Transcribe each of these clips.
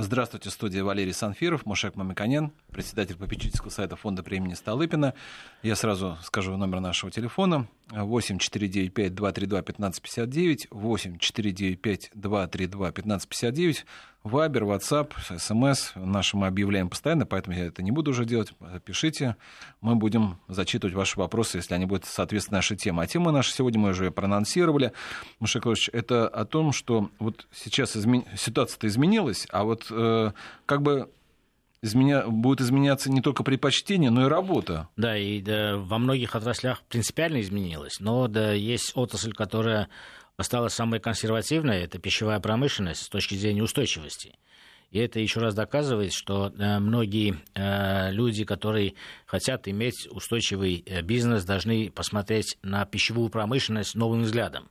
Здравствуйте, студия Валерий Санфиров, Мушек Мамиканен, председатель попечительского сайта фонда премии Столыпина. Я сразу скажу номер нашего телефона 8 495 232 1559, 8 495 232 1559, Вайбер, WhatsApp, СМС. Наши мы объявляем постоянно, поэтому я это не буду уже делать. Пишите, мы будем зачитывать ваши вопросы, если они будут соответствовать нашей теме. А тема наша сегодня мы уже проанонсировали. Мушек это о том, что вот сейчас измен... ситуация-то изменилась, а вот э, как бы изменя... будет изменяться не только предпочтение, но и работа. Да, и да, во многих отраслях принципиально изменилось, но да, есть отрасль, которая осталась самой консервативной, это пищевая промышленность с точки зрения устойчивости. И это еще раз доказывает, что э, многие э, люди, которые хотят иметь устойчивый э, бизнес, должны посмотреть на пищевую промышленность новым взглядом.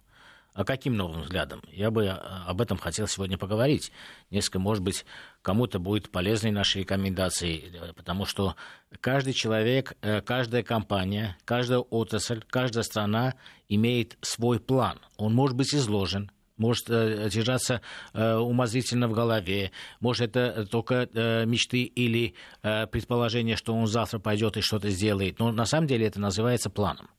А каким новым взглядом? Я бы об этом хотел сегодня поговорить. Несколько, может быть, кому-то будет полезной наши рекомендации, потому что каждый человек, каждая компания, каждая отрасль, каждая страна имеет свой план. Он может быть изложен, может э, держаться э, умозрительно в голове, может это только э, мечты или э, предположение, что он завтра пойдет и что-то сделает. Но на самом деле это называется планом.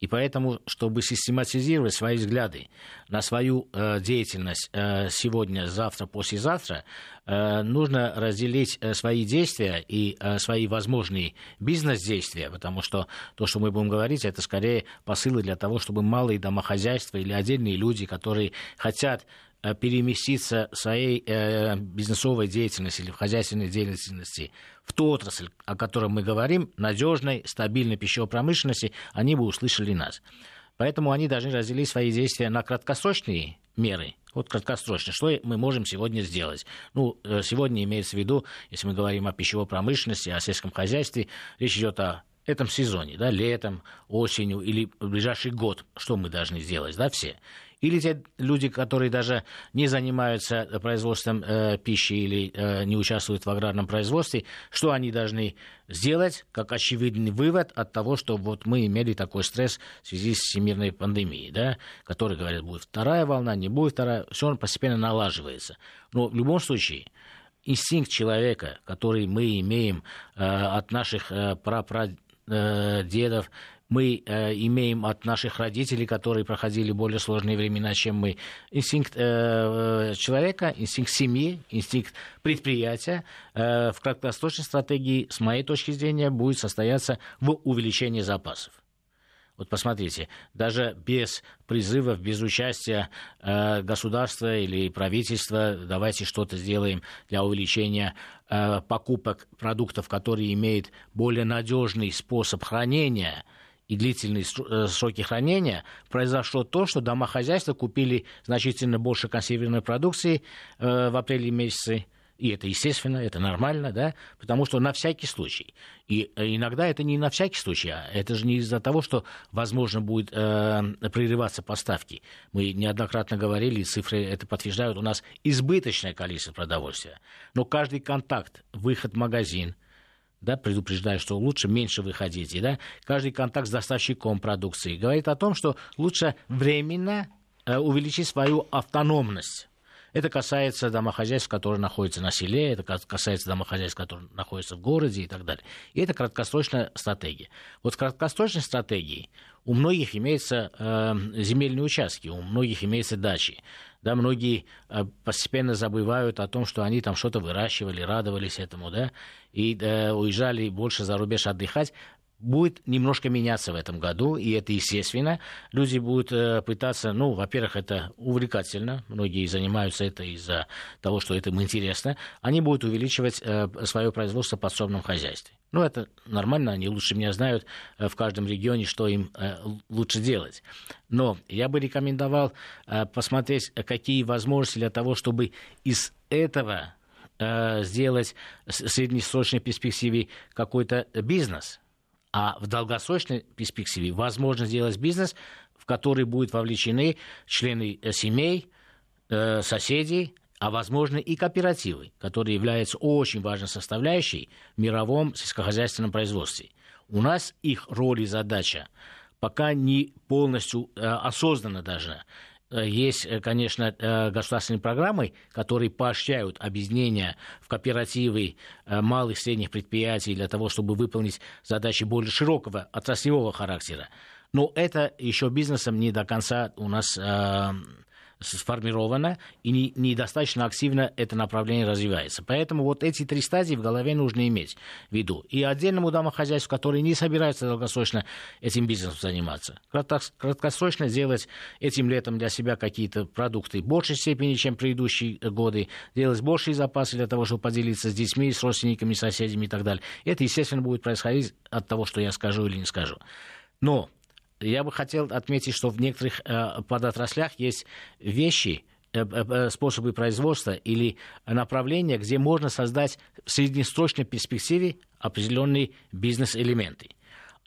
И поэтому, чтобы систематизировать свои взгляды на свою э, деятельность э, сегодня, завтра, послезавтра, э, нужно разделить э, свои действия и э, свои возможные бизнес-действия, потому что то, что мы будем говорить, это скорее посылы для того, чтобы малые домохозяйства или отдельные люди, которые хотят переместиться в своей э, бизнесовой деятельности или в хозяйственной деятельности в ту отрасль, о которой мы говорим, надежной, стабильной пищевой промышленности, они бы услышали нас. Поэтому они должны разделить свои действия на краткосрочные меры. Вот краткосрочно, что мы можем сегодня сделать? Ну, э, сегодня имеется в виду, если мы говорим о пищевой промышленности, о сельском хозяйстве, речь идет о этом сезоне, да, летом, осенью или в ближайший год, что мы должны сделать, да, все. Или те люди, которые даже не занимаются производством э, пищи или э, не участвуют в аграрном производстве, что они должны сделать, как очевидный вывод от того, что вот мы имели такой стресс в связи с всемирной пандемией, да, который, говорят, будет вторая волна, не будет вторая, все он постепенно налаживается. Но в любом случае, инстинкт человека, который мы имеем э, от наших э, прапрадедов, э, мы э, имеем от наших родителей, которые проходили более сложные времена, чем мы. Инстинкт э, человека, инстинкт семьи, инстинкт предприятия э, в краткосрочной стратегии, с моей точки зрения, будет состояться в увеличении запасов. Вот посмотрите, даже без призывов, без участия э, государства или правительства, давайте что-то сделаем для увеличения э, покупок продуктов, которые имеют более надежный способ хранения и длительные э, сроки хранения, произошло то, что домохозяйства купили значительно больше консервированной продукции э, в апреле месяце, и это естественно, это нормально, да, потому что на всякий случай. И э, иногда это не на всякий случай, а это же не из-за того, что, возможно, будет э, прерываться поставки. Мы неоднократно говорили, цифры это подтверждают, у нас избыточное количество продовольствия. Но каждый контакт, выход в магазин, да, предупреждаю, что лучше меньше выходите, да, каждый контакт с доставщиком продукции говорит о том, что лучше временно э, увеличить свою автономность. Это касается домохозяйств, которые находятся на селе, это касается домохозяйств, которые находятся в городе и так далее. И это краткосрочная стратегия. Вот в краткосрочной стратегии у многих имеются э, земельные участки, у многих имеются дачи. Да, многие э, постепенно забывают о том, что они там что-то выращивали, радовались этому, да, и э, уезжали больше за рубеж отдыхать будет немножко меняться в этом году, и это естественно. Люди будут э, пытаться, ну, во-первых, это увлекательно, многие занимаются это из-за того, что это им интересно, они будут увеличивать э, свое производство в подсобном хозяйстве. Ну, это нормально, они лучше меня знают э, в каждом регионе, что им лучше делать. Но я бы рекомендовал посмотреть, какие возможности для того, чтобы из этого сделать в среднесрочной перспективе какой-то бизнес – а в долгосрочной перспективе возможно сделать бизнес, в который будут вовлечены члены э, семей, э, соседей, а возможно и кооперативы, которые являются очень важной составляющей в мировом сельскохозяйственном производстве. У нас их роль и задача пока не полностью э, осознанно даже есть, э, конечно, э, государственные программы, которые поощряют объединение в кооперативы малых и средних предприятий для того, чтобы выполнить задачи более широкого отраслевого характера. Но это еще бизнесом не до конца у нас сформировано, и не, недостаточно активно это направление развивается. Поэтому вот эти три стадии в голове нужно иметь в виду. И отдельному домохозяйству, который не собирается долгосрочно этим бизнесом заниматься. Краткосрочно сделать этим летом для себя какие-то продукты в большей степени, чем предыдущие годы, делать большие запасы для того, чтобы поделиться с детьми, с родственниками, соседями и так далее. Это, естественно, будет происходить от того, что я скажу или не скажу. Но я бы хотел отметить, что в некоторых э, подотраслях есть вещи, э, э, способы производства или направления, где можно создать в среднесрочной перспективе определенные бизнес-элементы.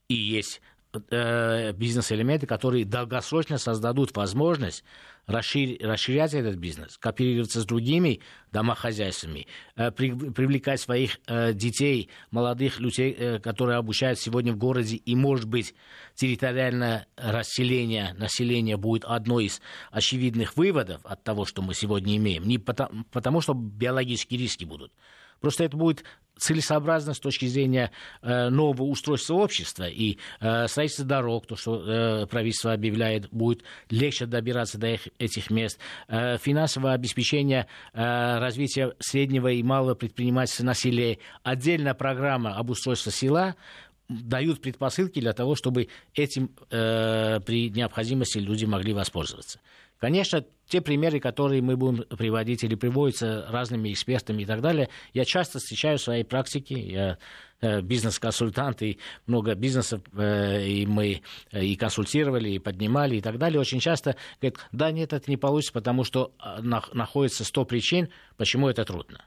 И есть бизнес-элементы, которые долгосрочно создадут возможность расшир, расширять этот бизнес, кооперироваться с другими домохозяйствами, э, при, привлекать своих э, детей, молодых людей, э, которые обучают сегодня в городе, и, может быть, территориальное расселение населения будет одной из очевидных выводов от того, что мы сегодня имеем. Не потому, потому что биологические риски будут. Просто это будет целесообразно с точки зрения э, нового устройства общества. И э, строительства дорог, то, что э, правительство объявляет, будет легче добираться до их, этих мест, э, финансовое обеспечение э, развития среднего и малого предпринимательства на селе, отдельная программа обустройства села, дают предпосылки для того, чтобы этим э, при необходимости люди могли воспользоваться. Конечно, те примеры, которые мы будем приводить или приводятся разными экспертами и так далее, я часто встречаю в своей практике. Я э, бизнес-консультант, и много бизнесов э, и мы э, и консультировали, и поднимали, и так далее. Очень часто говорят, да, нет, это не получится, потому что находится 100 причин, почему это трудно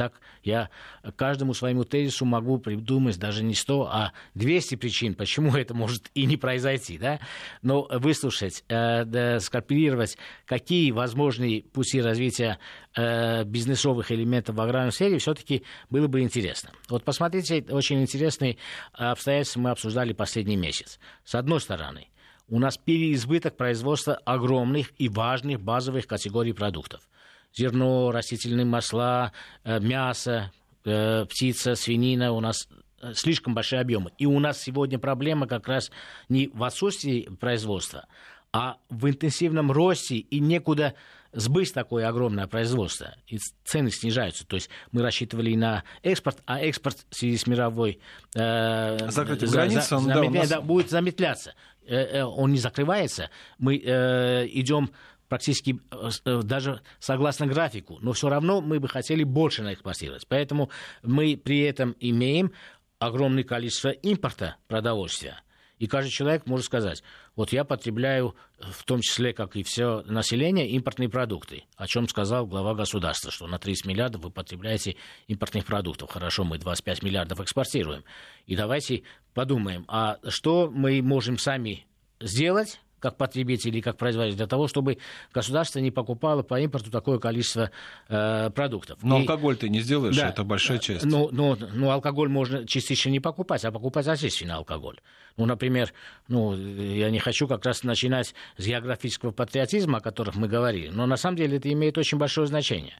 так я каждому своему тезису могу придумать даже не 100, а 200 причин, почему это может и не произойти. Да? Но выслушать, э, да, скорпулировать, какие возможные пути развития э, бизнесовых элементов в аграрной сфере, все-таки было бы интересно. Вот посмотрите, очень интересные обстоятельства мы обсуждали последний месяц. С одной стороны, у нас переизбыток производства огромных и важных базовых категорий продуктов – зерно, растительные масла, э, мясо, э, птица, свинина у нас э, слишком большие объемы. И у нас сегодня проблема как раз не в отсутствии производства, а в интенсивном росте и некуда сбыть такое огромное производство, и цены снижаются. То есть мы рассчитывали на экспорт, а экспорт в связи с мировой... Э, Закрытие за, границ, за, да, нас... да, будет замедляться. Э, он не закрывается. Мы э, идем практически э, э, даже согласно графику, но все равно мы бы хотели больше наэкспортировать. Поэтому мы при этом имеем огромное количество импорта продовольствия. И каждый человек может сказать, вот я потребляю, в том числе, как и все население, импортные продукты. О чем сказал глава государства, что на 30 миллиардов вы потребляете импортных продуктов. Хорошо, мы 25 миллиардов экспортируем. И давайте подумаем, а что мы можем сами сделать, как потребители, как производитель, для того, чтобы государство не покупало по импорту такое количество э, продуктов. Но и... алкоголь ты не сделаешь, да, это большая э, часть. Ну, ну, ну, алкоголь можно частично не покупать, а покупать отечественный алкоголь. Ну, например, ну, я не хочу как раз начинать с географического патриотизма, о которых мы говорили, но на самом деле это имеет очень большое значение.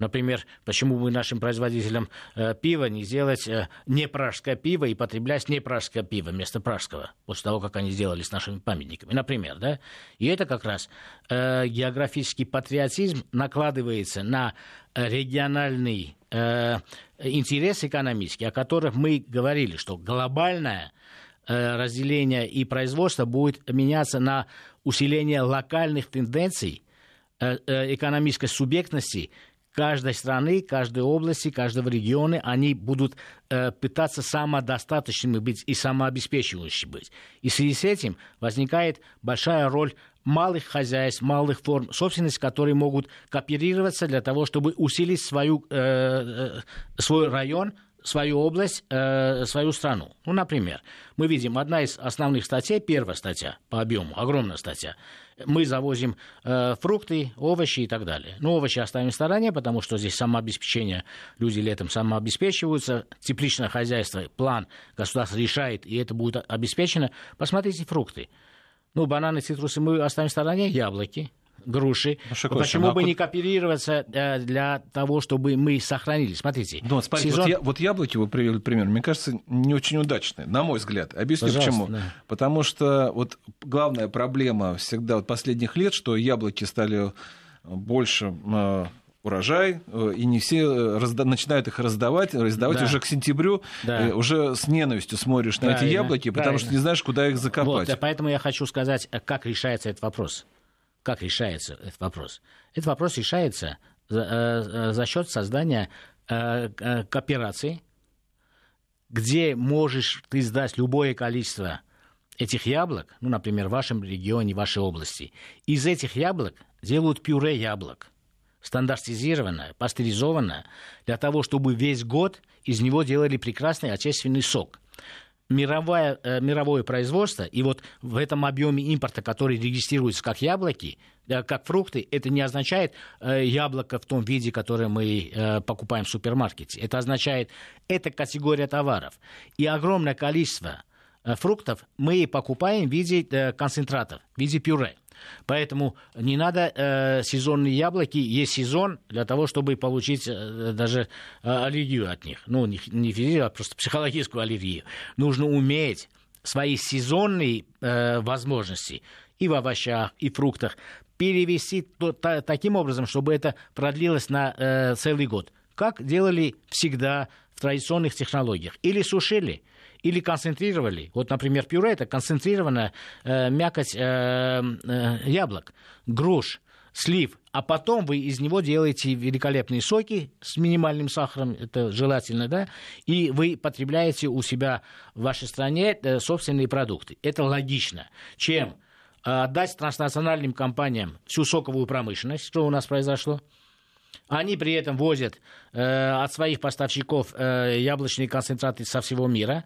Например, почему бы нашим производителям э, пива не сделать э, не пиво и потреблять не пражское пиво вместо пражского, после того, как они сделали с нашими памятниками, например, да? И это как раз э, географический патриотизм накладывается на региональный э, интерес экономический, о которых мы говорили, что глобальное э, разделение и производство будет меняться на усиление локальных тенденций э, э, экономической субъектности, каждой страны, каждой области, каждого региона, они будут э, пытаться самодостаточными быть и самообеспечивающими быть. И в связи с этим возникает большая роль малых хозяйств, малых форм собственности, которые могут кооперироваться для того, чтобы усилить свою, э, э свой район, свою область, э, свою страну. Ну, например, мы видим, одна из основных статей, первая статья по объему, огромная статья, мы завозим э, фрукты, овощи и так далее. Но овощи оставим в стороне, потому что здесь самообеспечение, люди летом самообеспечиваются, тепличное хозяйство, план государство решает, и это будет обеспечено. Посмотрите фрукты. Ну, бананы, цитрусы мы оставим в стороне, яблоки, груши. Ну, Почему бы не кооперироваться э, для того, чтобы мы сохранили? Смотрите. Ну, вот, смотрите, сезон... вот, я, вот яблоки вы привели пример, мне кажется, не очень удачные, на мой взгляд. Объясню Пожалуйста, почему. Да. Потому что вот главная проблема всегда вот последних лет, что яблоки стали больше э, урожай, э, и не все разда... начинают их раздавать, раздавать да. уже к сентябрю, да. уже с ненавистью смотришь на правильно, эти яблоки, потому правильно. что не знаешь, куда их закопать. Вот, поэтому я хочу сказать, как решается этот вопрос. Как решается этот вопрос? Этот вопрос решается за, э, за счет создания э, э, кооперации, где можешь ты сдать любое количество этих яблок, ну, например, в вашем регионе, в вашей области. Из этих яблок делают пюре яблок, стандартизированное, пастеризованное, для того, чтобы весь год из него делали прекрасный отечественный сок мировое, э, мировое производство, и вот в этом объеме импорта, который регистрируется как яблоки, э, как фрукты, это не означает э, яблоко в том виде, которое мы покупаем в супермаркете. Это означает, это категория товаров. И огромное количество фруктов мы покупаем в виде концентратов, в виде пюре. Поэтому не надо э, сезонные яблоки, есть сезон для того, чтобы получить э, даже э, аллергию от них. Ну, не, не физическую, а просто психологическую аллергию. Нужно уметь свои сезонные э, возможности и в овощах, и фруктах перевести то, та, таким образом, чтобы это продлилось на э, целый год. Как делали всегда в традиционных технологиях. Или сушили, или концентрировали. Вот, например, пюре это концентрированная э, мякоть э, э, яблок, груш, слив, а потом вы из него делаете великолепные соки с минимальным сахаром, это желательно, да, и вы потребляете у себя в вашей стране э, собственные продукты. Это логично. Чем э, отдать транснациональным компаниям всю соковую промышленность, что у нас произошло, они при этом возят э, от своих поставщиков э, яблочные концентраты со всего мира,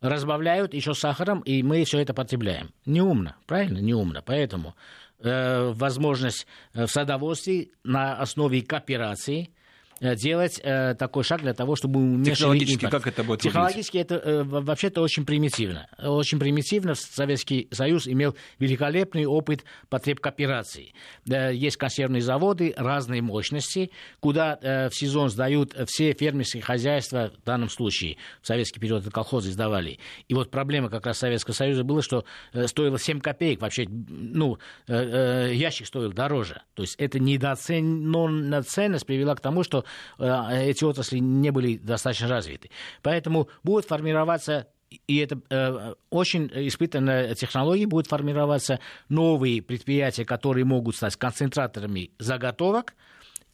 разбавляют еще сахаром, и мы все это потребляем. Неумно, правильно? Неумно. Поэтому э, возможность э, в садоводстве на основе кооперации – делать э, такой шаг для того, чтобы уменьшить Технологически импорт. как это будет Технологически выглядеть? это э, вообще-то очень примитивно. Очень примитивно. Советский Союз имел великолепный опыт потреб кооперации. Э, есть консервные заводы разной мощности, куда э, в сезон сдают все фермерские хозяйства, в данном случае в советский период это колхозы сдавали. И вот проблема как раз Советского Союза была, что э, стоило 7 копеек вообще, ну, э, э, ящик стоил дороже. То есть это недооцененная ценность привела к тому, что Э, эти отрасли не были достаточно развиты. Поэтому будет формироваться и это э, очень испытанная технология, будет формироваться новые предприятия, которые могут стать концентраторами заготовок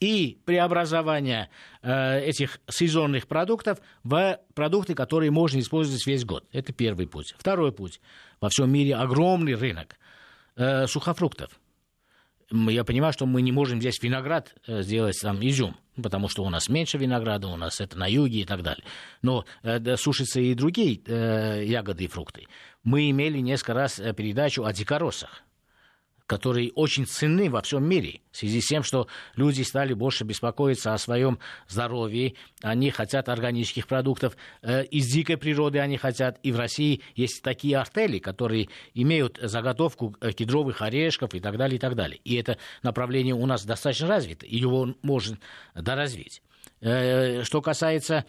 и преобразование э, этих сезонных продуктов в продукты, которые можно использовать весь год. Это первый путь. Второй путь. Во всем мире огромный рынок э, сухофруктов я понимаю, что мы не можем здесь виноград э, сделать там изюм, потому что у нас меньше винограда, у нас это на юге и так далее. Но э, сушатся и другие э, ягоды и фрукты. Мы имели несколько раз э, передачу о дикоросах которые очень ценны во всем мире, в связи с тем, что люди стали больше беспокоиться о своем здоровье, они хотят органических продуктов, э, из дикой природы они хотят, и в России есть такие артели, которые имеют заготовку э, кедровых орешков и так далее, и так далее. И это направление у нас достаточно развито, и его можно доразвить. Э, что касается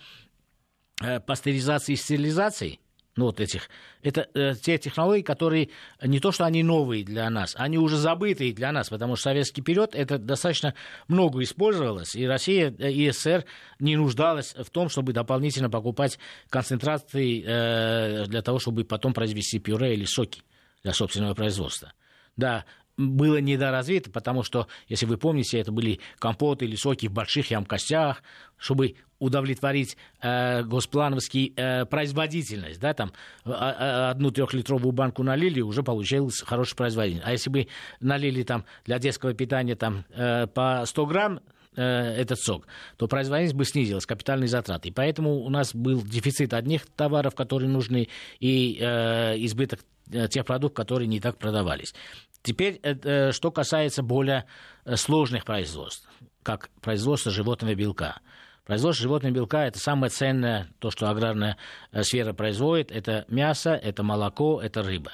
пастеризации и стерилизации, ну, вот этих, это э, те технологии, которые не то, что они новые для нас, они уже забытые для нас, потому что советский период это достаточно много использовалось, и Россия э, и СССР не нуждалась в том, чтобы дополнительно покупать концентрации э, для того, чтобы потом произвести пюре или соки для собственного производства. Да, было недоразвито, потому что, если вы помните, это были компоты или соки в больших ямкостях, чтобы удовлетворить э, госплановский э, производительность, да, там э, э, одну трехлитровую банку налили, уже получилось хорошая производительность. А если бы налили там для детского питания там э, по 100 грамм этот сок, то производительность бы снизилась, капитальные затраты. И поэтому у нас был дефицит одних товаров, которые нужны, и э, избыток э, тех продуктов, которые не так продавались. Теперь, э, что касается более сложных производств, как производство животного белка – Производство животного белка – это самое ценное, то, что аграрная э, сфера производит. Это мясо, это молоко, это рыба.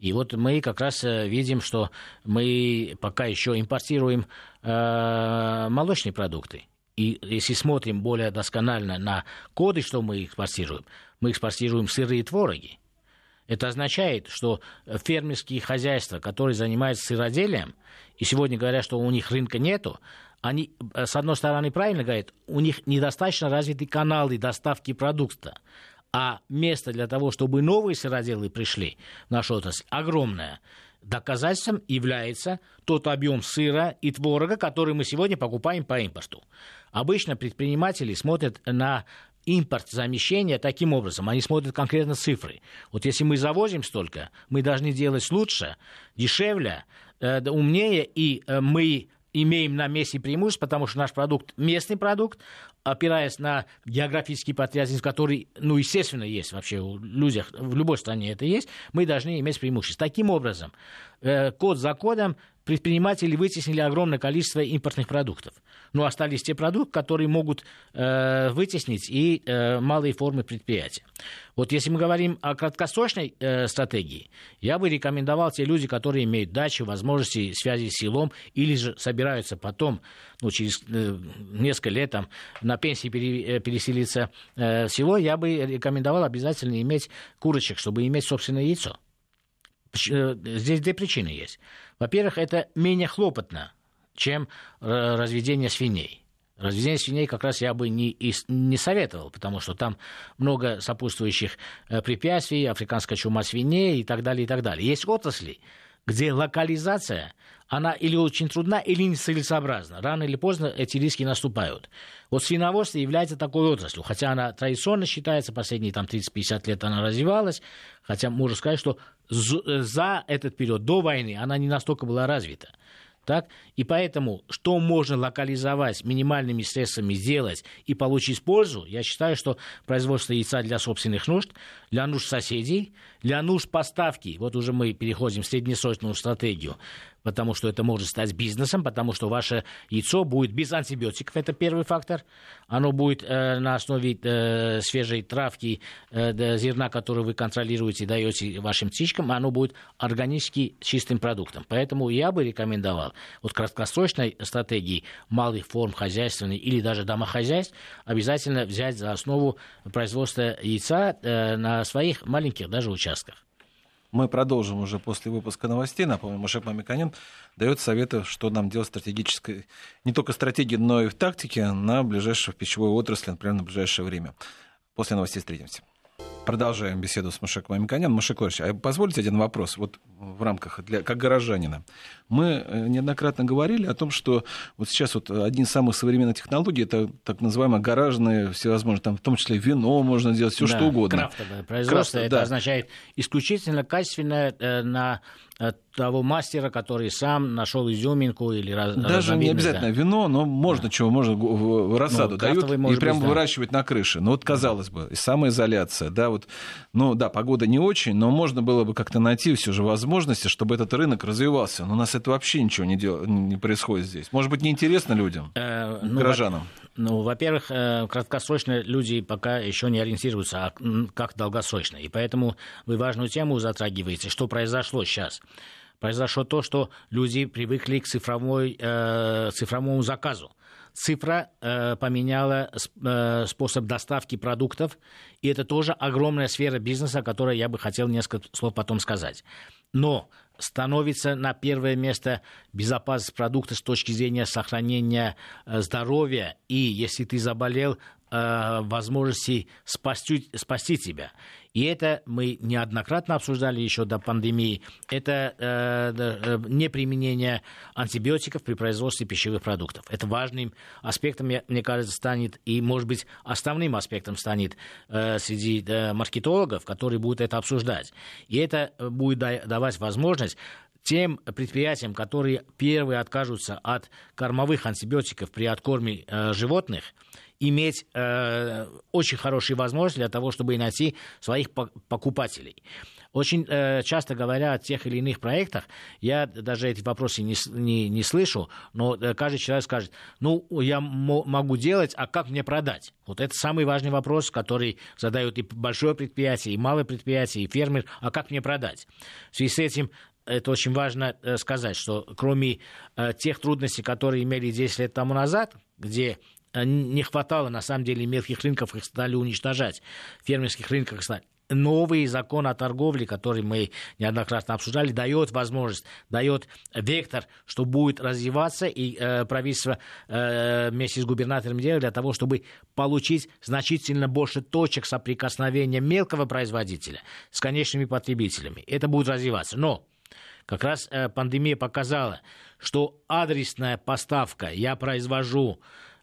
И вот мы как раз э, видим, что мы пока еще импортируем э, молочные продукты. И если смотрим более досконально на коды, что мы экспортируем, мы экспортируем сыры и твороги. Это означает, что фермерские хозяйства, которые занимаются сыроделием, и сегодня говорят, что у них рынка нету, они, э, с одной стороны, правильно говорят, у них недостаточно развиты каналы доставки продукта. А место для того, чтобы новые сыроделы пришли в нашу отрасль, огромное. Доказательством является тот объем сыра и творога, который мы сегодня покупаем по импорту. Обычно предприниматели смотрят на импорт замещения таким образом. Они смотрят конкретно цифры. Вот если мы завозим столько, мы должны делать лучше, дешевле, э, умнее, и э, мы имеем на месте преимущество, потому что наш продукт местный продукт, опираясь на географический патриотизм, который, ну, естественно, есть вообще у людях, в любой стране это есть, мы должны иметь преимущество. Таким образом, э, код за кодом предприниматели вытеснили огромное количество импортных продуктов. Но остались те продукты, которые могут э, вытеснить и э, малые формы предприятия. Вот если мы говорим о краткосрочной э, стратегии, я бы рекомендовал те люди, которые имеют дачи, возможности связи с селом, или же собираются потом, ну, через э, несколько лет там, на пенсии э, переселиться э, в село, я бы рекомендовал обязательно иметь курочек, чтобы иметь собственное яйцо. Э, здесь две причины есть. Во-первых, это менее хлопотно, чем разведение свиней. Разведение свиней как раз я бы не, не советовал, потому что там много сопутствующих препятствий, африканская чума свиней и так далее, и так далее. Есть отрасли, где локализация, она или очень трудна, или нецелесообразна. Рано или поздно эти риски наступают. Вот свиноводство является такой отраслью, хотя она традиционно считается, последние там 30-50 лет она развивалась, хотя можно сказать, что за этот период, до войны, она не настолько была развита. Так? И поэтому, что можно локализовать, минимальными средствами сделать и получить пользу, я считаю, что производство яйца для собственных нужд, для нужд соседей, для нужд поставки, вот уже мы переходим в среднесрочную стратегию, потому что это может стать бизнесом, потому что ваше яйцо будет без антибиотиков, это первый фактор. Оно будет э, на основе э, свежей травки, э, зерна, которое вы контролируете, даете вашим птичкам, оно будет органически чистым продуктом. Поэтому я бы рекомендовал вот краткосрочной стратегии малых форм хозяйственной или даже домохозяйств обязательно взять за основу производства яйца э, на своих маленьких даже участках. Мы продолжим уже после выпуска новостей. Напомню, Мушек Мамиканин дает советы, что нам делать стратегической, не только стратегии, но и в тактике на ближайшую пищевую отрасль, например, на ближайшее время. После новостей встретимся. Продолжаем беседу с Машеком Амиканян. Машек а позвольте один вопрос, вот в рамках, для, как горожанина. Мы э, неоднократно говорили о том, что вот сейчас вот один из самых современных технологий, это так называемые гаражные всевозможные, там в том числе вино можно делать, все да, что угодно. Крафтовое производство, Крафт, это да. означает исключительно качественное э, на того мастера, который сам нашел изюминку или раз, Даже не обязательно да. вино, но можно да. чего, можно в рассаду ну, дают и прям быть, выращивать да. на крыше. Ну вот казалось бы, самоизоляция, да, вот, ну да, погода не очень, но можно было бы как-то найти все же возможности, чтобы этот рынок развивался. Но у нас это вообще ничего не, дел... не происходит здесь. Может быть, неинтересно людям, э, ну, гражданам? Ну, во-первых, э, краткосрочно люди пока еще не ориентируются, а как долгосрочно. И поэтому вы важную тему затрагиваете, что произошло сейчас произошло то, что люди привыкли к цифровой, э, цифровому заказу. Цифра э, поменяла э, способ доставки продуктов, и это тоже огромная сфера бизнеса, о которой я бы хотел несколько слов потом сказать. Но становится на первое место безопасность продукта с точки зрения сохранения э, здоровья. И, если ты заболел, э, возможности спасти, спасти тебя. И это мы неоднократно обсуждали еще до пандемии. Это э, э, неприменение антибиотиков при производстве пищевых продуктов. Это важным аспектом, мне кажется, станет, и, может быть, основным аспектом станет э, среди э, маркетологов, которые будут это обсуждать. И это будет давать возможность тем предприятиям, которые первые откажутся от кормовых антибиотиков при откорме э, животных, иметь э, очень хорошие возможности для того, чтобы найти своих покупателей. Очень э, часто говоря о тех или иных проектах, я даже эти вопросы не, не, не слышу, но э, каждый человек скажет, ну, я могу делать, а как мне продать? Вот это самый важный вопрос, который задают и большое предприятие, и малое предприятие, и фермер, а как мне продать? В связи с этим это очень важно э, сказать, что кроме э, тех трудностей, которые имели 10 лет тому назад, где не хватало, на самом деле, мелких рынков, их стали уничтожать, фермерских рынков стали новый закон о торговле, который мы неоднократно обсуждали, дает возможность, дает вектор, что будет развиваться, и э, правительство э, вместе с губернатором делает для того, чтобы получить значительно больше точек соприкосновения мелкого производителя с конечными потребителями. Это будет развиваться. Но как раз э, пандемия показала, что адресная поставка я произвожу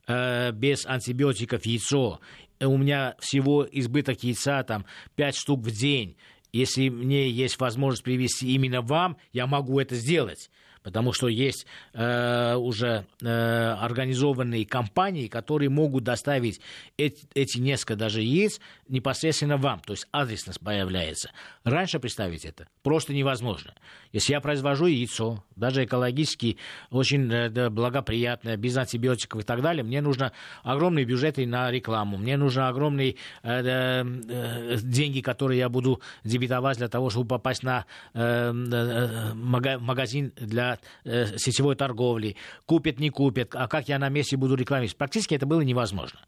э, без антибиотиков яйцо, у меня всего избыток яйца там 5 штук в день, если мне есть возможность привести именно вам, я могу это сделать потому что есть э, уже э, организованные компании, которые могут доставить эти, эти несколько даже яиц непосредственно вам, то есть адресность появляется. Раньше представить это просто невозможно. Если я произвожу яйцо, даже экологически очень э, благоприятное, без антибиотиков и так далее, мне нужно огромные бюджеты на рекламу, мне нужно огромные э, э, деньги, которые я буду дебитовать для того, чтобы попасть на э, э, магазин для э, сетевой торговли, купят, не купят, а как я на месте буду рекламировать. Практически это было невозможно.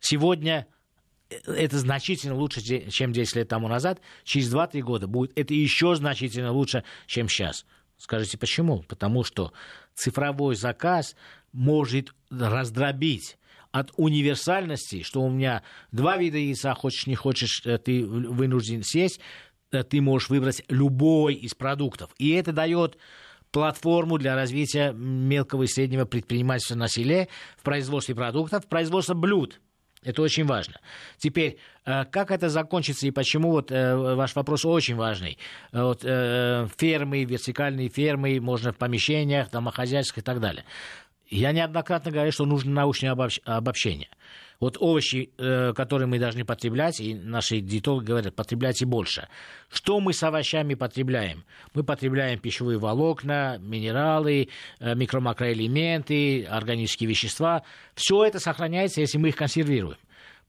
Сегодня э, это значительно лучше, чем 10 лет тому назад. Через 2-3 года будет это еще значительно лучше, чем сейчас. Скажите, почему? Потому что цифровой заказ может раздробить от универсальности, что у меня два вида яйца, хочешь не хочешь, э, ты вынужден съесть, э, ты можешь выбрать любой из продуктов. И это дает платформу для развития мелкого и среднего предпринимательства на селе в производстве продуктов, в производстве блюд. Это очень важно. Теперь, э, как это закончится и почему вот э, ваш вопрос очень важный. Вот, э, фермы, вертикальные фермы, можно в помещениях, домохозяйствах и так далее. Я неоднократно говорю, что нужно научное обобщение. Вот овощи, э, которые мы должны потреблять, и наши диетологи говорят, потребляйте больше. Что мы с овощами потребляем? Мы потребляем пищевые волокна, минералы, э, микро-макроэлементы, органические вещества. Все это сохраняется, если мы их консервируем.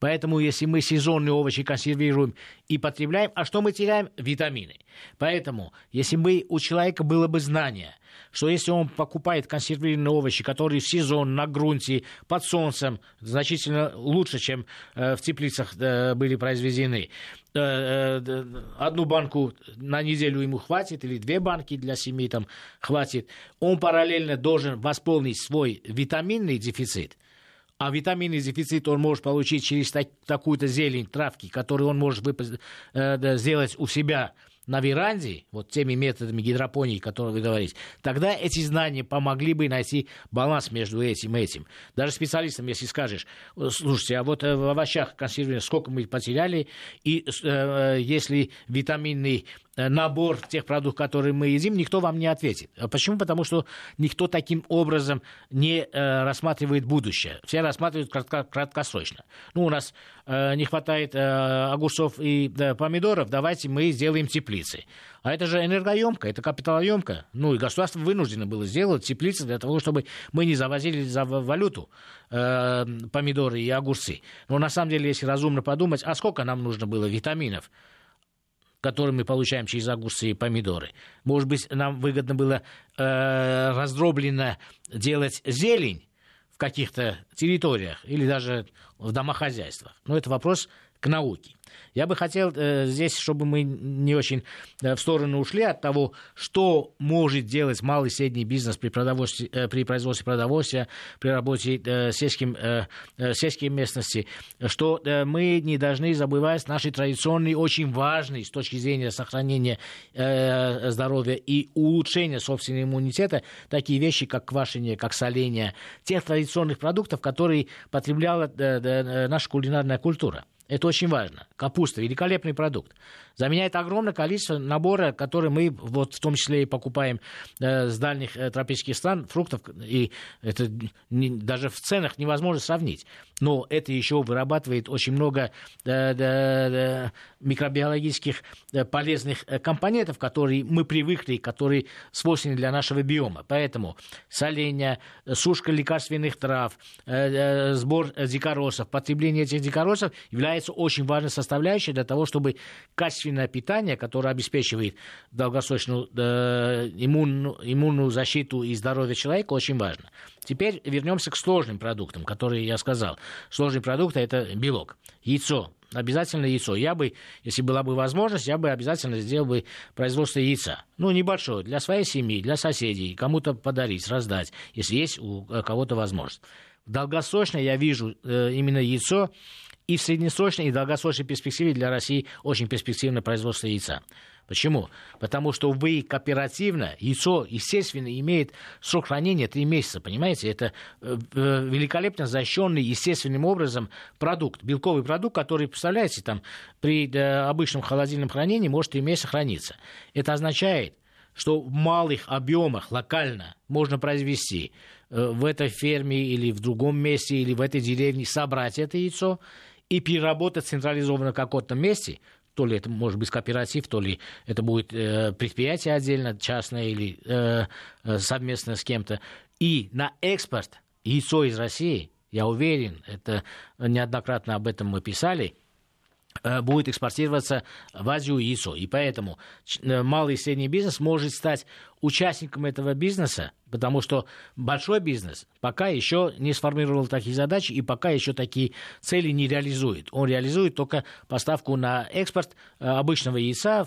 Поэтому, если мы сезонные овощи консервируем и потребляем, а что мы теряем? Витамины. Поэтому, если мы, у человека было бы знание – что если он покупает консервированные овощи, которые в сезон, на грунте, под солнцем, значительно лучше, чем э, в теплицах э, были произведены, э, одну банку на неделю ему хватит, или две банки для семьи там хватит, он параллельно должен восполнить свой витаминный дефицит, а витаминный дефицит он может получить через так, такую-то зелень, травки, которую он может выпас- э, сделать у себя на веранде, вот теми методами гидропонии, которые вы говорите, тогда эти знания помогли бы найти баланс между этим и этим. Даже специалистам, если скажешь, слушайте, а вот э, в овощах консервированных сколько мы потеряли, и э, если витаминный Э, набор тех продуктов, которые мы едим, никто вам не ответит. А почему? Потому что никто таким образом не э, рассматривает будущее. Все рассматривают кратко, краткосрочно. Ну, у нас э, не хватает э, огурцов и э, помидоров, давайте мы сделаем теплицы. А это же энергоемко, это капиталоемко. Ну, и государство вынуждено было сделать теплицы для того, чтобы мы не завозили за валюту э, помидоры и огурцы. Но на самом деле, если разумно подумать, а сколько нам нужно было витаминов? Который мы получаем через огурцы и помидоры. Может быть, нам выгодно было э, раздробленно делать зелень в каких-то территориях или даже в домохозяйствах. Но это вопрос к науке. Я бы хотел э, здесь, чтобы мы не очень э, в сторону ушли от того, что может делать малый и средний бизнес при, продовольствии, э, при производстве продовольствия, при работе э, сельским, э, э сельской местности, что э, мы не должны забывать наши традиционные, очень важные с точки зрения сохранения э, здоровья и улучшения собственного иммунитета, такие вещи, как квашение, как соление, тех традиционных продуктов, которые потребляла э, э, наша кулинарная культура. Это очень важно. Капуста – великолепный продукт. Заменяет огромное количество набора, который мы вот в том числе и покупаем э, с дальних э, тропических стран, фруктов. И это не, даже в ценах невозможно сравнить. Но это еще вырабатывает очень много э, микробиологических э, полезных э, компонентов, которые мы привыкли, которые свойственны для нашего биома. Поэтому соление, сушка лекарственных трав, сбор дикоросов, потребление этих дикоросов является очень важной составляющей для того, чтобы качественное питание, которое обеспечивает долгосрочную иммунную, иммунную защиту и здоровье человека, очень важно. Теперь вернемся к сложным продуктам, которые я сказал. Сложные продукты – это белок, яйцо, обязательно яйцо. Я бы, если была бы возможность, я бы обязательно сделал бы производство яйца. Ну, небольшое, для своей семьи, для соседей, кому-то подарить, раздать, если есть у э, кого-то возможность. Долгосрочно я вижу э, именно яйцо и в среднесрочной и долгосрочной перспективе для России очень перспективное производство яйца. Почему? Потому что вы кооперативно, яйцо, естественно, имеет срок хранения 3 месяца, понимаете? Это э, э, великолепно защищенный естественным образом продукт, белковый продукт, который, представляете, там, при э, обычном холодильном хранении может 3 месяца храниться. Это означает, что в малых объемах локально можно произвести в этой ферме или в другом месте или в этой деревне собрать это яйцо и переработать централизованно в каком-то месте, то ли это может быть кооператив, то ли это будет э, предприятие отдельно, частное или э, э, совместно с кем-то, и на экспорт яйцо из России, я уверен, это неоднократно об этом мы писали, будет экспортироваться в Азию яйцо. И поэтому э, малый и средний бизнес может стать участником этого бизнеса, потому что большой бизнес пока еще не сформировал такие задачи и пока еще такие цели не реализует. Он реализует только поставку на экспорт э, обычного яйца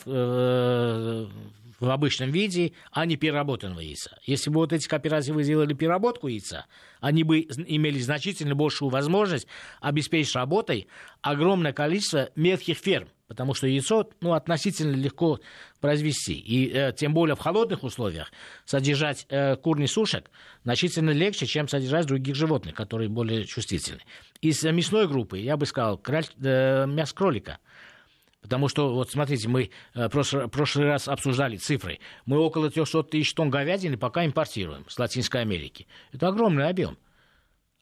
в обычном виде, а не переработанного яйца. Если бы вот эти кооперативы сделали переработку яйца, они бы имели значительно большую возможность обеспечить работой огромное количество мелких ферм, потому что яйцо ну, относительно легко произвести. И э, тем более в холодных условиях содержать э, курный сушек значительно легче, чем содержать других животных, которые более чувствительны. Из мясной группы, я бы сказал, кроль, э, мясо кролика – Потому что, вот смотрите, мы в прошлый, прошлый раз обсуждали цифры. Мы около 300 тысяч тонн говядины пока импортируем с Латинской Америки. Это огромный объем.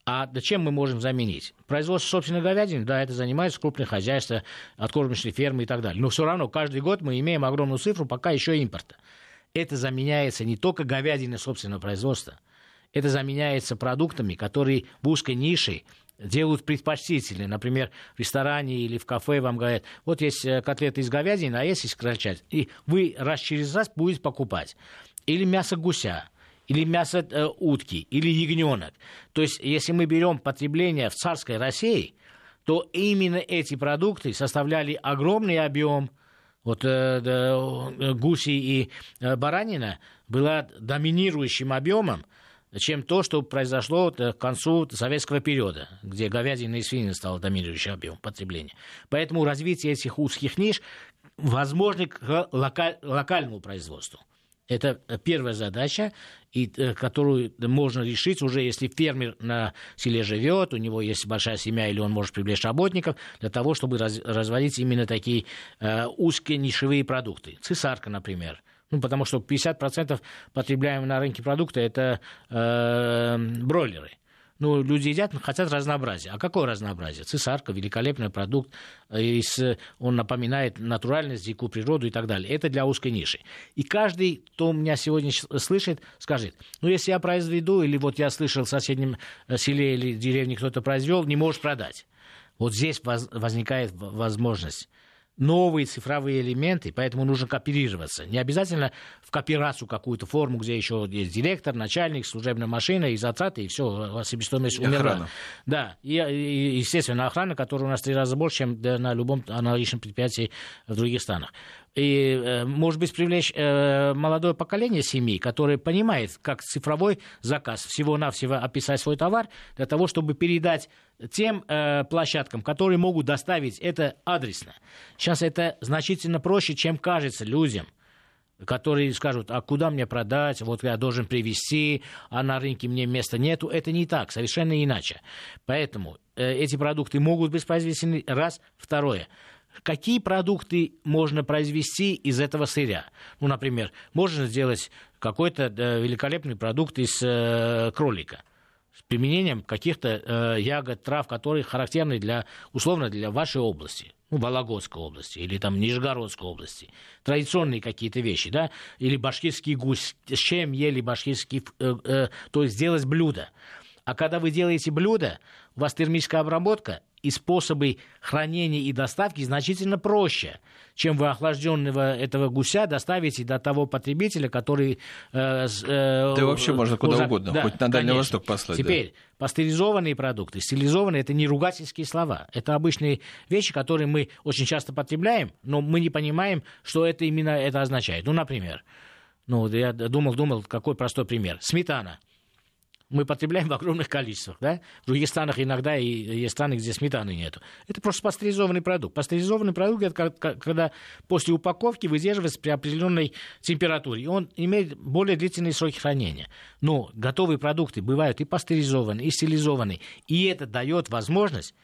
А чем мы можем заменить? Производство собственной говядины, да, это занимается крупные хозяйства, откормочные фермы и так далее. Но все равно каждый год мы имеем огромную цифру пока еще импорта. Это заменяется не только говядиной собственного производства, это заменяется продуктами, которые в узкой нише делают предпочтительные. Например, в ресторане или в кафе вам говорят, вот есть э, котлеты из говядины, а есть из крольчат. И вы раз через раз будете покупать. Или мясо гуся, или мясо э, утки, или ягненок. То есть, если мы берем потребление в царской России, то именно эти продукты составляли огромный объем. Вот э, э, гуси и э, баранина была доминирующим объемом чем то, что произошло к концу советского периода, где говядина и свинина стала доминирующим объемом потребления. Поэтому развитие этих узких ниш возможно к локаль, локальному производству. Это первая задача, и, э, которую можно решить уже, если фермер на селе живет, у него есть большая семья, или он может привлечь работников для того, чтобы раз, разводить именно такие э, узкие нишевые продукты. Цесарка, например – ну, потому что 50% потребляемого на рынке продукта это э, бройлеры. Ну, люди едят, хотят разнообразия. А какое разнообразие? Цесарка, великолепный продукт, э, он напоминает натуральность, дикую природу и так далее. Это для узкой ниши. И каждый, кто меня сегодня слышит, скажет, ну, если я произведу, или вот я слышал в соседнем э, селе или деревне кто-то произвел, не можешь продать. Вот здесь возникает возможность новые цифровые элементы, поэтому нужно кооперироваться. Не обязательно в кооперацию какую-то форму, где еще есть директор, начальник, служебная машина и затраты, и все, себестоимость умерла. Охрана. Да, и, и, естественно, охрана, которая у нас три раза больше, чем на любом аналогичном предприятии в других странах и, э, может быть, привлечь э, молодое поколение семей, которое понимает, как цифровой заказ всего-навсего описать свой товар, для того, чтобы передать тем э, площадкам, которые могут доставить это адресно. Сейчас это значительно проще, чем кажется людям которые скажут, а куда мне продать, вот я должен привезти, а на рынке мне места нету. Это не так, совершенно иначе. Поэтому э, эти продукты могут быть произведены. Раз. Второе. Какие продукты можно произвести из этого сырья? Ну, например, можно сделать какой-то э, великолепный продукт из э, кролика с применением каких-то э, ягод, трав, которые характерны для, условно, для вашей области, ну, Вологодской области или там Нижегородской области. Традиционные какие-то вещи, да, или башкирский гусь, с чем ели башкирский, э, э, то есть сделать блюдо. А когда вы делаете блюдо, у вас термическая обработка, и способы хранения и доставки значительно проще, чем вы охлажденного этого гуся доставите до того потребителя, который... Э, э, да вообще можно куда угодно, да, хоть на Дальний конечно. Восток послать. Теперь, да. пастеризованные продукты, стилизованные, это не ругательские слова. Это обычные вещи, которые мы очень часто потребляем, но мы не понимаем, что это именно это означает. Ну, например, ну, я думал, думал, какой простой пример. Сметана мы потребляем в огромных количествах. Да? В других странах иногда и есть страны, где сметаны нету. Это просто пастеризованный продукт. Пастеризованный продукт это когда после упаковки выдерживается при определенной температуре. И он имеет более длительные сроки хранения. Но готовые продукты бывают и пастеризованы, и стилизованы. И это дает возможность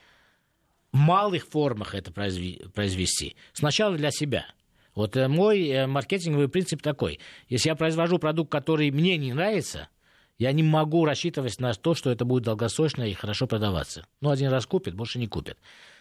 в малых формах это произвести. Сначала для себя. Вот э, мой э, маркетинговый принцип такой. Если я произвожу продукт, который мне не нравится – я не могу рассчитывать на то, что это будет долгосрочно и хорошо продаваться. Ну, один раз купит, больше не купит.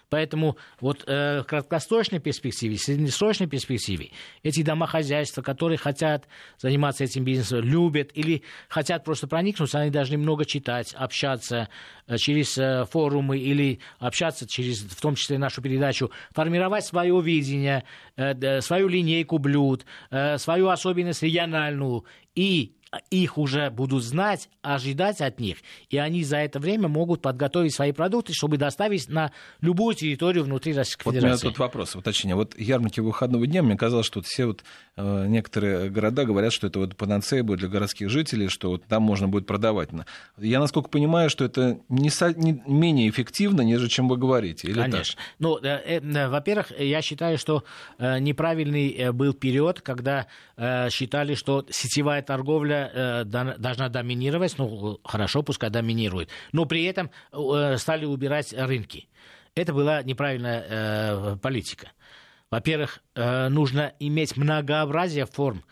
Поэтому вот э, в краткосрочной перспективе, в среднесрочной перспективе эти домохозяйства, которые хотят заниматься этим бизнесом, любят или хотят просто проникнуться, они должны много читать, общаться э, через э, форумы или общаться через, в том числе, нашу передачу, формировать свое видение, э, свою линейку блюд, э, свою особенность региональную и их уже будут знать, ожидать от них, и они за это время могут подготовить свои продукты, чтобы доставить на любую территорию внутри Российской вот Федерации. У меня тут вопрос, уточнение. Вот ярмарки выходного дня, мне казалось, что вот все вот, э, некоторые города говорят, что это вот панацея будет для городских жителей, что вот там можно будет продавать. Я, насколько понимаю, что это не, со, не менее эффективно, нежели чем вы говорите, или Конечно. Так? Ну, э, э, во-первых, я считаю, что э, неправильный э, был период, когда э, считали, что сетевая торговля э, должна доминировать, ну, хорошо, пускай доминирует, но при этом э, стали убирать рынки. Это была неправильная э, политика. Во-первых, нужно иметь многообразие форм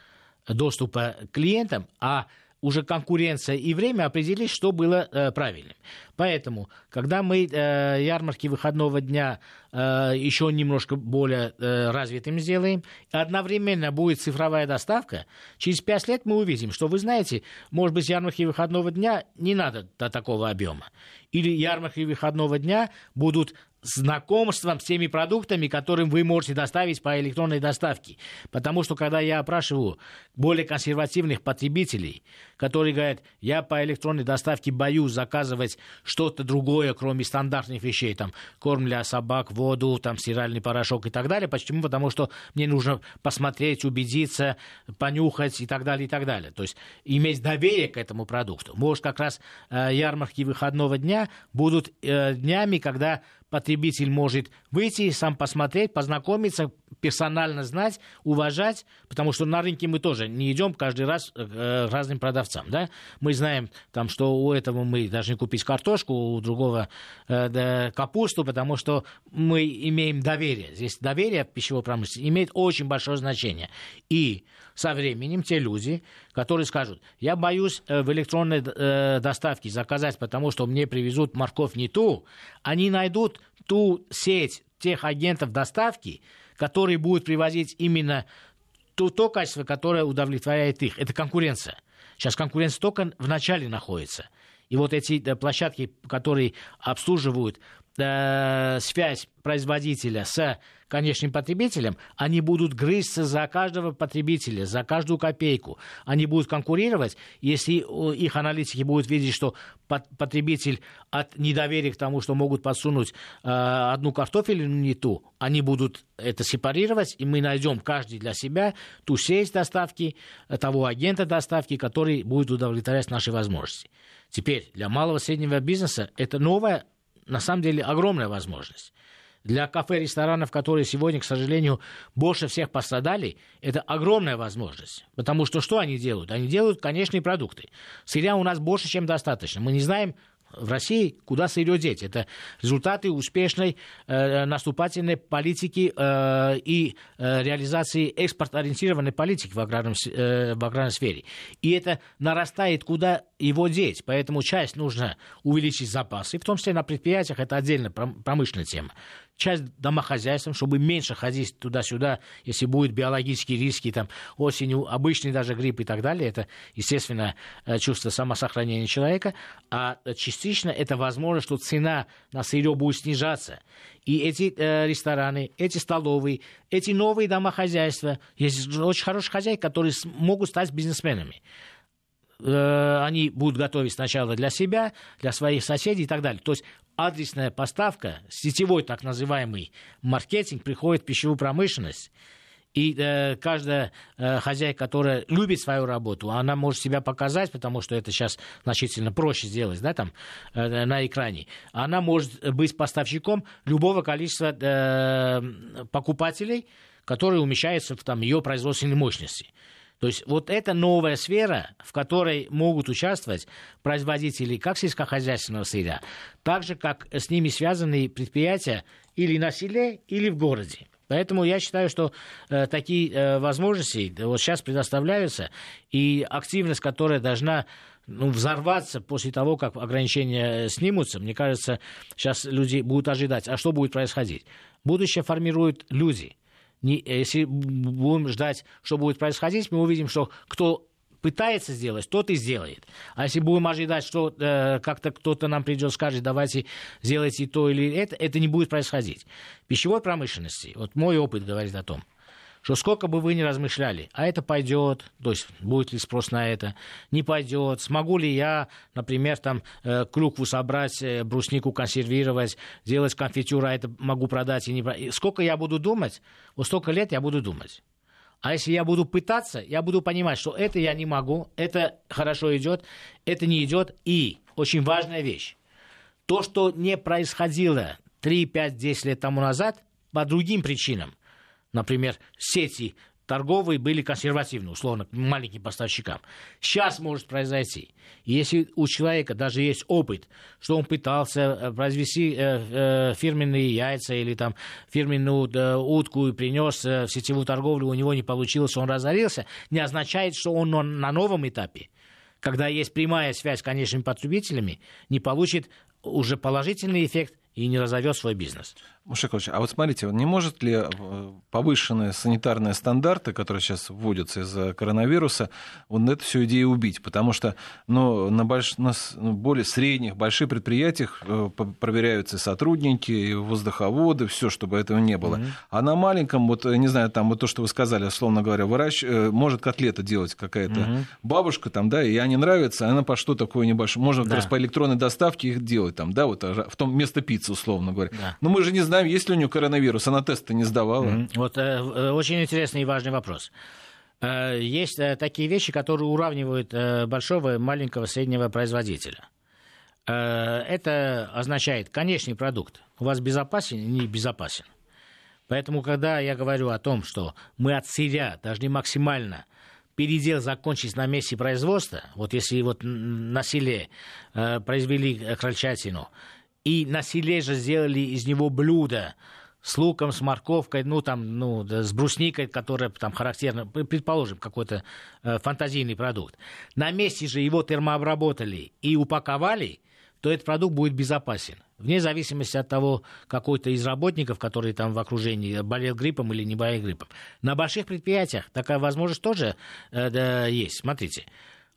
доступа к клиентам, а уже конкуренция и время определить, что было э, правильным. Поэтому, когда мы э, ярмарки выходного дня э, еще немножко более э, развитым сделаем, одновременно будет цифровая доставка, через пять лет мы увидим, что, вы знаете, может быть, ярмарки выходного дня не надо до такого объема. Или ярмарки выходного дня будут знакомством с теми продуктами, которым вы можете доставить по электронной доставке. Потому что, когда я опрашиваю более консервативных потребителей, которые говорят, я по электронной доставке боюсь заказывать что-то другое, кроме стандартных вещей, там, корм для собак, воду, там, стиральный порошок и так далее. Почему? Потому что мне нужно посмотреть, убедиться, понюхать и так далее, и так далее. То есть иметь доверие к этому продукту. Может, как раз э, ярмарки выходного дня будут э, днями, когда потребитель может выйти, сам посмотреть, познакомиться, персонально знать, уважать, потому что на рынке мы тоже не идем каждый раз э, к разным продавцам. Да? Мы знаем, там, что у этого мы должны купить картошку, у другого э, да, капусту, потому что мы имеем доверие. Здесь доверие в пищевой промышленности имеет очень большое значение. И со временем те люди, которые скажут, я боюсь э, в электронной э, доставке заказать, потому что мне привезут морковь не ту, они найдут ту сеть тех агентов доставки, которые будут привозить именно то, то качество, которое удовлетворяет их. Это конкуренция. Сейчас конкуренция только в начале находится. И вот эти площадки, которые обслуживают э, связь производителя с конечным потребителем, они будут грызться за каждого потребителя, за каждую копейку. Они будут конкурировать, если их аналитики будут видеть, что потребитель от недоверия к тому, что могут подсунуть э, одну картофелину не ту, они будут это сепарировать, и мы найдем каждый для себя ту сеть доставки, того агента доставки, который будет удовлетворять наши возможности. Теперь для малого и среднего бизнеса это новая на самом деле огромная возможность. Для кафе, ресторанов, которые сегодня, к сожалению, больше всех пострадали, это огромная возможность. Потому что что они делают? Они делают конечные продукты. Сырья у нас больше, чем достаточно. Мы не знаем, в России, куда деть. Это результаты успешной э, наступательной политики э, и э, реализации экспорт-ориентированной политики в, аграрном, э, в аграрной сфере. И это нарастает, куда его деть. Поэтому часть нужно увеличить запасы, в том числе на предприятиях, это отдельная промышленная тема часть домохозяйством, чтобы меньше ходить туда-сюда, если будут биологические риски, там, осенью, обычный даже грипп и так далее. Это, естественно, э, чувство самосохранения человека. А частично это возможно, что цена на сырье будет снижаться. И эти э, рестораны, эти столовые, эти новые домохозяйства, есть очень хорошие хозяйки, которые могут стать бизнесменами. Э, они будут готовить сначала для себя, для своих соседей и так далее. То есть адресная поставка, сетевой так называемый маркетинг приходит в пищевую промышленность. И э, каждая э, хозяйка, которая любит свою работу, она может себя показать, потому что это сейчас значительно проще сделать, да, там, э, на экране. Она может быть поставщиком любого количества э, покупателей, которые умещаются в там, ее производственной мощности. То есть вот это новая сфера, в которой могут участвовать производители как сельскохозяйственного сырья, так же, как с ними связанные предприятия или на селе, или в городе. Поэтому я считаю, что э, такие э, возможности вот сейчас предоставляются, и активность, которая должна ну, взорваться после того, как ограничения снимутся, мне кажется, сейчас люди будут ожидать, а что будет происходить. Будущее формируют люди – не, если будем ждать, что будет происходить, мы увидим, что кто пытается сделать, тот и сделает. А если будем ожидать, что э, как-то кто-то нам придет, скажет, давайте сделайте то или это, это не будет происходить. Пищевой промышленности, вот мой опыт говорит о том, что сколько бы вы ни размышляли, а это пойдет, то есть будет ли спрос на это, не пойдет, смогу ли я, например, там э, клюкву собрать, э, бруснику консервировать, делать конфитюр, а это могу продать и не продать. Сколько я буду думать, вот столько лет я буду думать. А если я буду пытаться, я буду понимать, что это я не могу, это хорошо идет, это не идет. И очень важная вещь. То, что не происходило 3, 5, 10 лет тому назад, по другим причинам, например, сети торговые были консервативны, условно, маленьким поставщикам. Сейчас может произойти. Если у человека даже есть опыт, что он пытался э, произвести э, э, фирменные яйца или там фирменную утку и принес в сетевую торговлю, у него не получилось, он разорился, не означает, что он на новом этапе, когда есть прямая связь с конечными потребителями, не получит уже положительный эффект и не разовьет свой бизнес. Мушакович, а вот смотрите, не может ли э, повышенные санитарные стандарты, которые сейчас вводятся из-за коронавируса, вот эту всю идею убить? Потому что ну, на, больш... на ну, более средних, больших предприятиях э, проверяются сотрудники, и воздуховоды, все, чтобы этого не было. Mm-hmm. А на маленьком, вот, э, не знаю, там вот то, что вы сказали, условно говоря, выращ... может котлета делать какая-то mm-hmm. бабушка, там, да, и ей они нравятся, она по что такое небольшое, можно да. раз по электронной доставке их делать, там, да, вот а, в том место пиццы, условно говоря. Да. Но мы же не знаем, есть ли у нее коронавирус. Она тест не сдавала. Mm-hmm. Вот э, э, очень интересный и важный вопрос. Э, есть э, такие вещи, которые уравнивают э, большого, маленького, среднего производителя. Э, это означает конечный продукт. У вас безопасен или не безопасен. Поэтому, когда я говорю о том, что мы от сырья должны максимально передел закончить на месте производства, вот если вот на селе э, произвели крольчатину, и на селе же сделали из него блюдо с луком, с морковкой, ну, там, ну, с брусникой, которая там характерна, предположим, какой-то э, фантазийный продукт. На месте же его термообработали и упаковали, то этот продукт будет безопасен. Вне зависимости от того, какой-то из работников, который там в окружении болел гриппом или не болел гриппом. На больших предприятиях такая возможность тоже э, да, есть. Смотрите,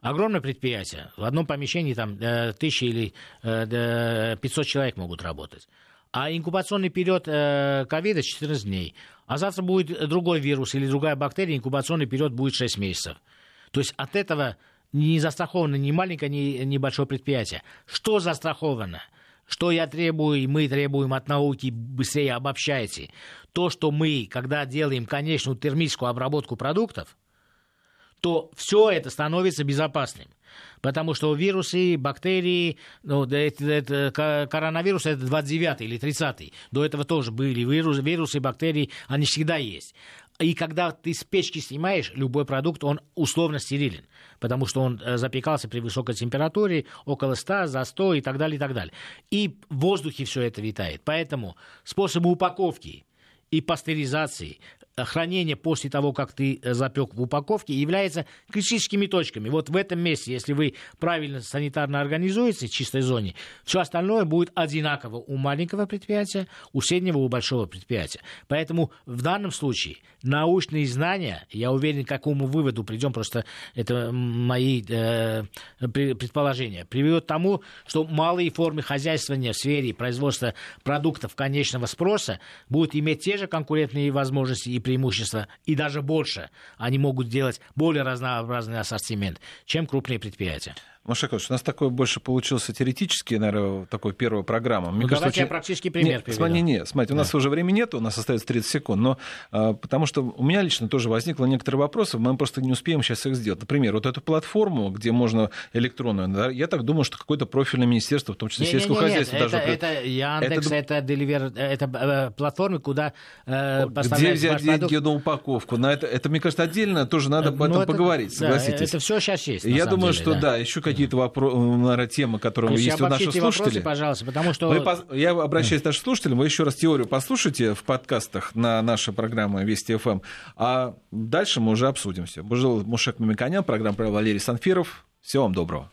Огромное предприятие. В одном помещении там э, тысячи или э, 500 человек могут работать. А инкубационный период э, ковида 14 дней. А завтра будет другой вирус или другая бактерия, инкубационный период будет 6 месяцев. То есть от этого не застраховано ни маленькое, ни, ни большое предприятие. Что застраховано? Что я требую и мы требуем от науки, быстрее обобщайте. То, что мы, когда делаем конечную термическую обработку продуктов, то все это становится безопасным. Потому что вирусы, бактерии, ну, это, это, коронавирус это 29 или 30 До этого тоже были вирусы, вирусы, бактерии, они всегда есть. И когда ты с печки снимаешь, любой продукт, он условно стерилен, потому что он э, запекался при высокой температуре, около 100, за 100 и так далее, и так далее. И в воздухе все это витает. Поэтому способы упаковки и пастеризации хранение после того, как ты э, запек в упаковке, является критическими точками. Вот в этом месте, если вы правильно санитарно организуете в чистой зоне, все остальное будет одинаково у маленького предприятия, у среднего, у большого предприятия. Поэтому в данном случае научные знания, я уверен, к какому выводу придем, просто это мои э, предположения, приведет к тому, что малые формы хозяйствования в сфере производства продуктов конечного спроса будут иметь те же конкурентные возможности и преимущества, и даже больше. Они могут делать более разнообразный ассортимент, чем крупные предприятия. Машакович, у нас такой больше получился теоретический, наверное, такой первая программа. Мне ну, кажется, давайте очень... я практический пример нет, приведу. Смотри, нет, смотрите, у нас да. уже времени нет, у нас остается 30 секунд, но а, потому что у меня лично тоже возникло некоторые вопросы, мы просто не успеем сейчас их сделать. Например, вот эту платформу, где можно электронную, да, я так думаю, что какое-то профильное министерство, в том числе не, сельского не, не, хозяйства, нет, даже... Это, это Яндекс, это, это, Деливер, это э, платформы, куда э, Где взять деньги продукт... на упаковку? На это, это, мне кажется, отдельно тоже надо об этом ну, это, поговорить, согласитесь. Да, это все сейчас есть, Я думаю, деле, что да, да еще какие-то вопросы наверное, тема, которая есть у наших слушателей. Вопросы, пожалуйста, потому что... Вы, я обращаюсь к нашим слушателям, вы еще раз теорию послушайте в подкастах на нашей программе Вести ФМ, а дальше мы уже обсудим все. Был Мушек Мамиканян, программа провел Валерий Санфиров. Всего вам доброго.